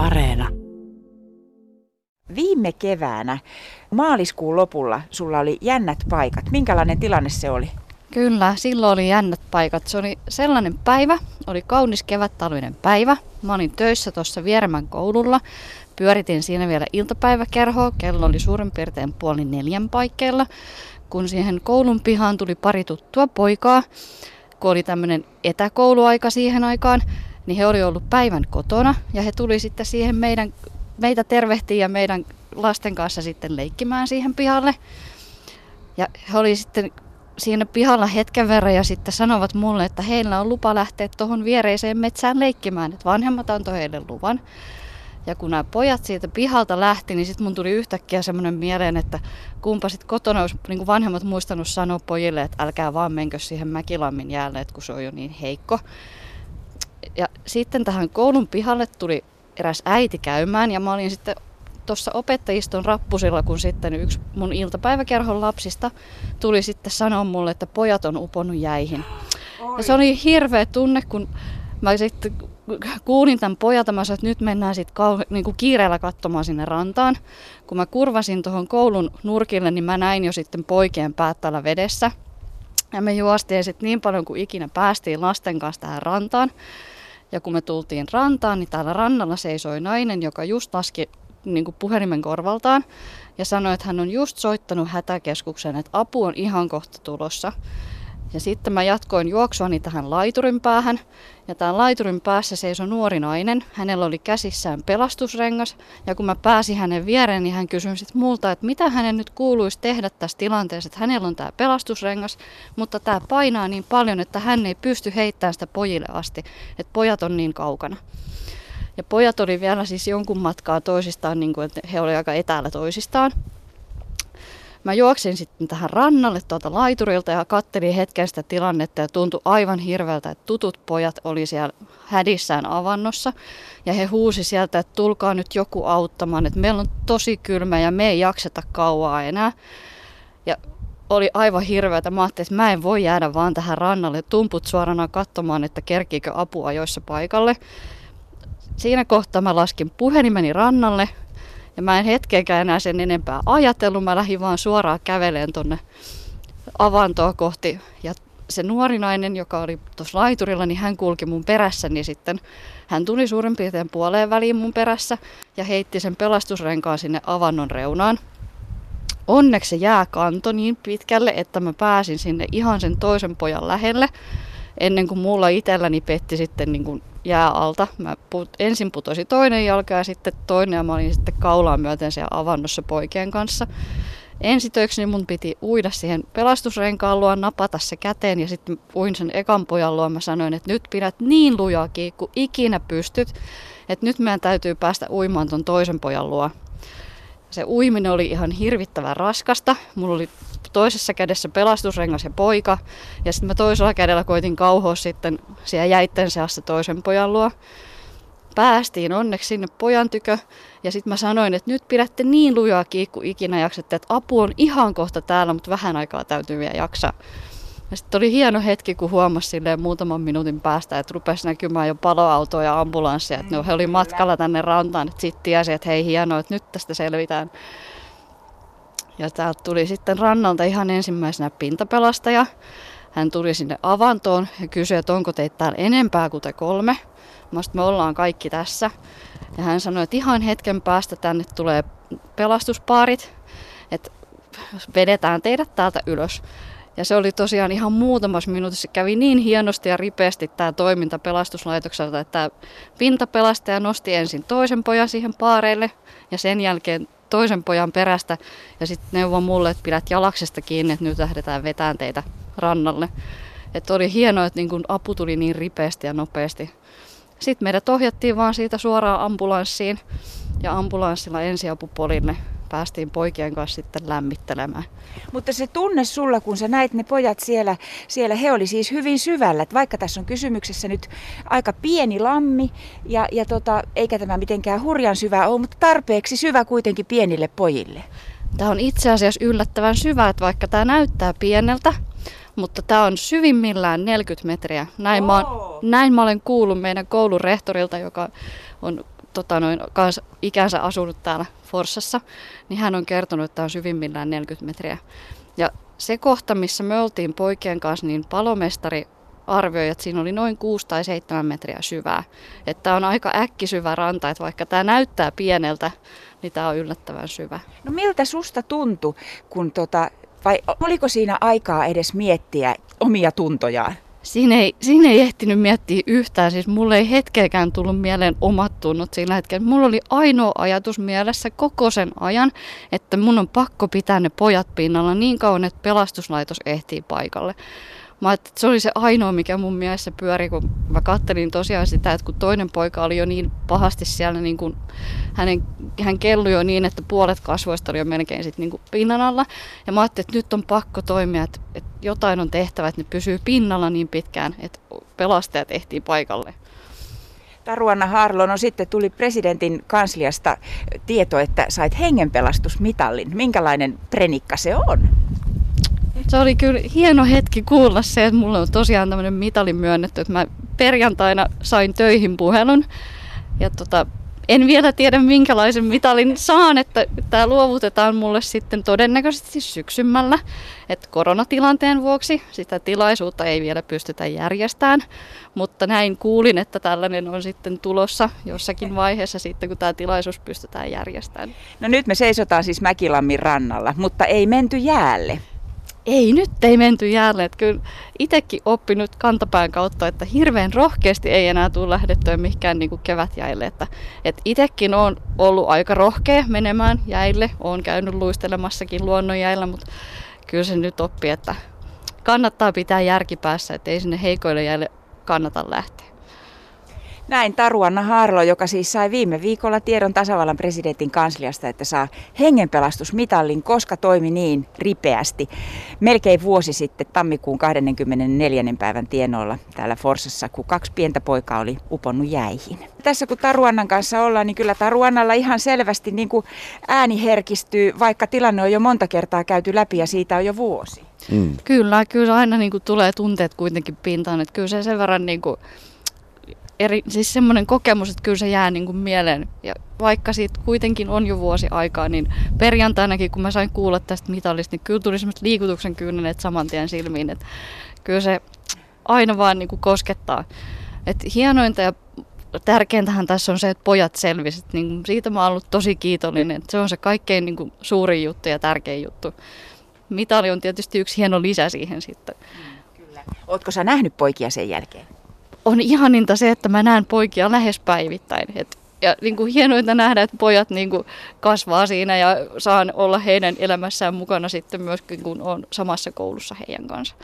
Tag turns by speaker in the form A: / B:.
A: Areena.
B: Viime keväänä maaliskuun lopulla sulla oli jännät paikat. Minkälainen tilanne se oli?
C: Kyllä, silloin oli jännät paikat. Se oli sellainen päivä, oli kaunis kevättalvinen päivä. Mä olin töissä tuossa Vieremän koululla. Pyöritin siinä vielä iltapäiväkerhoa. Kello oli suurin piirtein puoli neljän paikkeilla. Kun siihen koulun pihaan tuli pari tuttua poikaa, kun oli tämmöinen etäkouluaika siihen aikaan, niin he oli ollut päivän kotona ja he tuli sitten siihen meidän, meitä tervehtiin ja meidän lasten kanssa sitten leikkimään siihen pihalle. Ja he oli sitten siinä pihalla hetken verran ja sitten sanovat mulle, että heillä on lupa lähteä tuohon viereiseen metsään leikkimään, että vanhemmat antoi heille luvan. Ja kun nämä pojat siitä pihalta lähti, niin sitten mun tuli yhtäkkiä semmoinen mieleen, että kumpa sitten kotona olisi niin vanhemmat muistanut sanoa pojille, että älkää vaan menkö siihen Mäkilammin jäälle, että kun se on jo niin heikko. Ja sitten tähän koulun pihalle tuli eräs äiti käymään ja mä olin sitten tuossa opettajiston rappusilla, kun sitten yksi mun iltapäiväkerhon lapsista tuli sitten sanoa mulle, että pojat on uponnut jäihin. Ja se oli hirveä tunne, kun mä sitten kuulin tämän pojalta, mä sanoin, että nyt mennään sitten kau- niin kuin kiireellä katsomaan sinne rantaan. Kun mä kurvasin tuohon koulun nurkille, niin mä näin jo sitten poikien päät täällä vedessä. Ja me juostiin sitten niin paljon kuin ikinä päästiin lasten kanssa tähän rantaan. Ja kun me tultiin rantaan, niin täällä rannalla seisoi nainen, joka just laski niin kuin puhelimen korvaltaan ja sanoi, että hän on just soittanut hätäkeskuksen, että apu on ihan kohta tulossa. Ja sitten mä jatkoin juoksuani tähän laiturin päähän. Ja tämän laiturin päässä seisoi nuori nainen. Hänellä oli käsissään pelastusrengas. Ja kun mä pääsin hänen viereen, niin hän kysyi sitten multa, että mitä hänen nyt kuuluisi tehdä tässä tilanteessa. Että hänellä on tämä pelastusrengas, mutta tämä painaa niin paljon, että hän ei pysty heittämään sitä pojille asti. Että pojat on niin kaukana. Ja pojat oli vielä siis jonkun matkaa toisistaan, niin kuin, että he olivat aika etäällä toisistaan. Mä juoksin sitten tähän rannalle tuolta laiturilta ja kattelin hetken sitä tilannetta ja tuntui aivan hirveältä, että tutut pojat oli siellä hädissään avannossa. Ja he huusi sieltä, että tulkaa nyt joku auttamaan, että meillä on tosi kylmä ja me ei jakseta kauaa enää. Ja oli aivan hirveätä. Mä ajattelin, että mä en voi jäädä vaan tähän rannalle tumput suorana katsomaan, että kerkiikö apua joissa paikalle. Siinä kohtaa mä laskin puhelimeni rannalle ja mä en hetkeäkään enää sen enempää ajatellut. Mä lähdin vaan suoraan käveleen tonne avantoa kohti. Ja se nuori nainen, joka oli tuossa laiturilla, niin hän kulki mun perässä, niin sitten hän tuli suurin piirtein puoleen väliin mun perässä ja heitti sen pelastusrenkaan sinne avannon reunaan. Onneksi se jää kanto niin pitkälle, että mä pääsin sinne ihan sen toisen pojan lähelle, ennen kuin mulla itselläni petti sitten niin kuin jää alta. Mä put, ensin putosi toinen jalka ja sitten toinen ja mä olin sitten kaulaan myöten siellä avannossa poikien kanssa. Ensitöiksi mun piti uida siihen pelastusrenkaan luo, napata se käteen ja sitten uin sen ekan pojan luo. Mä sanoin, että nyt pidät niin lujaa kuin ikinä pystyt, että nyt meidän täytyy päästä uimaan ton toisen pojan luo. Se uiminen oli ihan hirvittävän raskasta. Mulla oli toisessa kädessä pelastusrengas ja poika. Ja sitten mä toisella kädellä koitin kauhoa sitten siellä jäitten seassa toisen pojan luo. Päästiin onneksi sinne pojan tykö. Ja sitten mä sanoin, että nyt pidätte niin lujaa kiikku ikinä jaksatte, että apu on ihan kohta täällä, mutta vähän aikaa täytyy vielä jaksaa. Ja sitten oli hieno hetki, kun huomasi muutaman minuutin päästä, että rupesi näkymään jo paloautoa ja ambulanssia. Että ne he oli matkalla tänne rantaan, että sitten tiesi, että hei hienoa, että nyt tästä selvitään. Ja täältä tuli sitten rannalta ihan ensimmäisenä pintapelastaja. Hän tuli sinne avantoon ja kysyi, että onko teitä täällä enempää kuin te kolme. Mä me ollaan kaikki tässä. Ja hän sanoi, että ihan hetken päästä tänne tulee pelastuspaarit, että vedetään teidät täältä ylös. Ja se oli tosiaan ihan muutamassa minuutissa. Kävi niin hienosti ja ripeästi tämä toiminta pelastuslaitokselta, että tämä pintapelastaja nosti ensin toisen pojan siihen paareille ja sen jälkeen toisen pojan perästä ja sitten neuvoi mulle, että pidät jalaksesta kiinni, että nyt lähdetään vetään teitä rannalle. Että oli hienoa, että niin apu tuli niin ripeästi ja nopeasti. Sitten meidät ohjattiin vaan siitä suoraan ambulanssiin ja ambulanssilla ensiapupolille päästiin poikien kanssa sitten lämmittelemään.
B: Mutta se tunne sulla, kun sä näit ne pojat siellä, siellä he oli siis hyvin syvällä, että vaikka tässä on kysymyksessä nyt aika pieni lammi, ja, ja tota, eikä tämä mitenkään hurjan syvä ole, mutta tarpeeksi syvä kuitenkin pienille pojille.
C: Tämä on itse asiassa yllättävän syvä, että vaikka tämä näyttää pieneltä, mutta tämä on syvimmillään 40 metriä. Näin, oh. mä, näin mä olen kuullut meidän koulun rehtorilta, joka on tota, noin, kans ikänsä asunut täällä Forssassa, niin hän on kertonut, että tämä on syvimmillään 40 metriä. Ja se kohta, missä me oltiin poikien kanssa, niin palomestari arvioi, että siinä oli noin 6 tai 7 metriä syvää. Että on aika äkkisyvä ranta, että vaikka tämä näyttää pieneltä, niin tämä on yllättävän syvä.
B: No miltä susta tuntui, kun tota, vai oliko siinä aikaa edes miettiä omia tuntojaan?
C: Siinä ei, siinä ei ehtinyt miettiä yhtään, siis mulle ei hetkeäkään tullut mieleen omat tunnot sillä hetkellä. Mulla oli ainoa ajatus mielessä koko sen ajan, että mun on pakko pitää ne pojat pinnalla niin kauan, että pelastuslaitos ehtii paikalle. Mä että se oli se ainoa, mikä mun mielessä pyöri, kun mä kattelin tosiaan sitä, että kun toinen poika oli jo niin pahasti siellä, niin kuin hänen, hän kellui jo niin, että puolet kasvoista oli jo melkein sit niin pinnan alla. Ja mä ajattelin, että nyt on pakko toimia, että, että jotain on tehtävä, että ne pysyy pinnalla niin pitkään, että pelastajat ehtii paikalle.
B: Taruanna Harlo, no sitten tuli presidentin kansliasta tieto, että sait hengenpelastusmitallin. Minkälainen prenikka se on?
C: Se oli kyllä hieno hetki kuulla se, että mulle on tosiaan tämmöinen mitali myönnetty, että mä perjantaina sain töihin puhelun. Ja tota, en vielä tiedä minkälaisen mitalin saan, että tämä luovutetaan mulle sitten todennäköisesti syksymällä. Että koronatilanteen vuoksi sitä tilaisuutta ei vielä pystytä järjestämään, mutta näin kuulin, että tällainen on sitten tulossa jossakin vaiheessa sitten, kun tämä tilaisuus pystytään järjestämään.
B: No nyt me seisotaan siis Mäkilammin rannalla, mutta ei menty jäälle
C: ei nyt ei menty jäälle. Että kyllä itsekin oppinut kantapään kautta, että hirveän rohkeasti ei enää tule lähdettyä mihinkään niin kuin kevätjäille. Että, että itsekin on ollut aika rohkea menemään jäille. Olen käynyt luistelemassakin luonnonjäillä, mutta kyllä se nyt oppii, että kannattaa pitää järki päässä, että ei sinne heikoille jäille kannata lähteä.
B: Näin Taruanna Haarlo, joka siis sai viime viikolla tiedon tasavallan presidentin kansliasta, että saa hengenpelastusmitallin, koska toimi niin ripeästi. Melkein vuosi sitten tammikuun 24. päivän tienoilla täällä Forsassa, kun kaksi pientä poikaa oli uponnut jäihin. Tässä kun Taruannan kanssa ollaan, niin kyllä Taruannalla ihan selvästi niin kuin ääni herkistyy, vaikka tilanne on jo monta kertaa käyty läpi ja siitä on jo vuosi.
C: Mm. Kyllä, kyllä aina niin kuin tulee tunteet kuitenkin pintaan, että kyllä se sen verran niin kuin eri, siis semmoinen kokemus, että kyllä se jää niin kuin mieleen. Ja vaikka siitä kuitenkin on jo vuosi aikaa, niin perjantainakin, kun mä sain kuulla tästä mitallista, niin kyllä tuli semmoista liikutuksen kyyneleet saman tien silmiin. Että kyllä se aina vaan niin kuin koskettaa. että hienointa ja tärkeintähän tässä on se, että pojat selvisivät. Niin siitä mä oon ollut tosi kiitollinen. Että se on se kaikkein niin kuin suurin juttu ja tärkein juttu. Mitali on tietysti yksi hieno lisä siihen sitten.
B: Kyllä. Ootko sä nähnyt poikia sen jälkeen?
C: On ihaninta se, että mä näen poikia lähes päivittäin. Et, ja niin kuin hienointa nähdä, että pojat niin kuin kasvaa siinä ja saan olla heidän elämässään mukana sitten myöskin, kun on samassa koulussa heidän kanssa.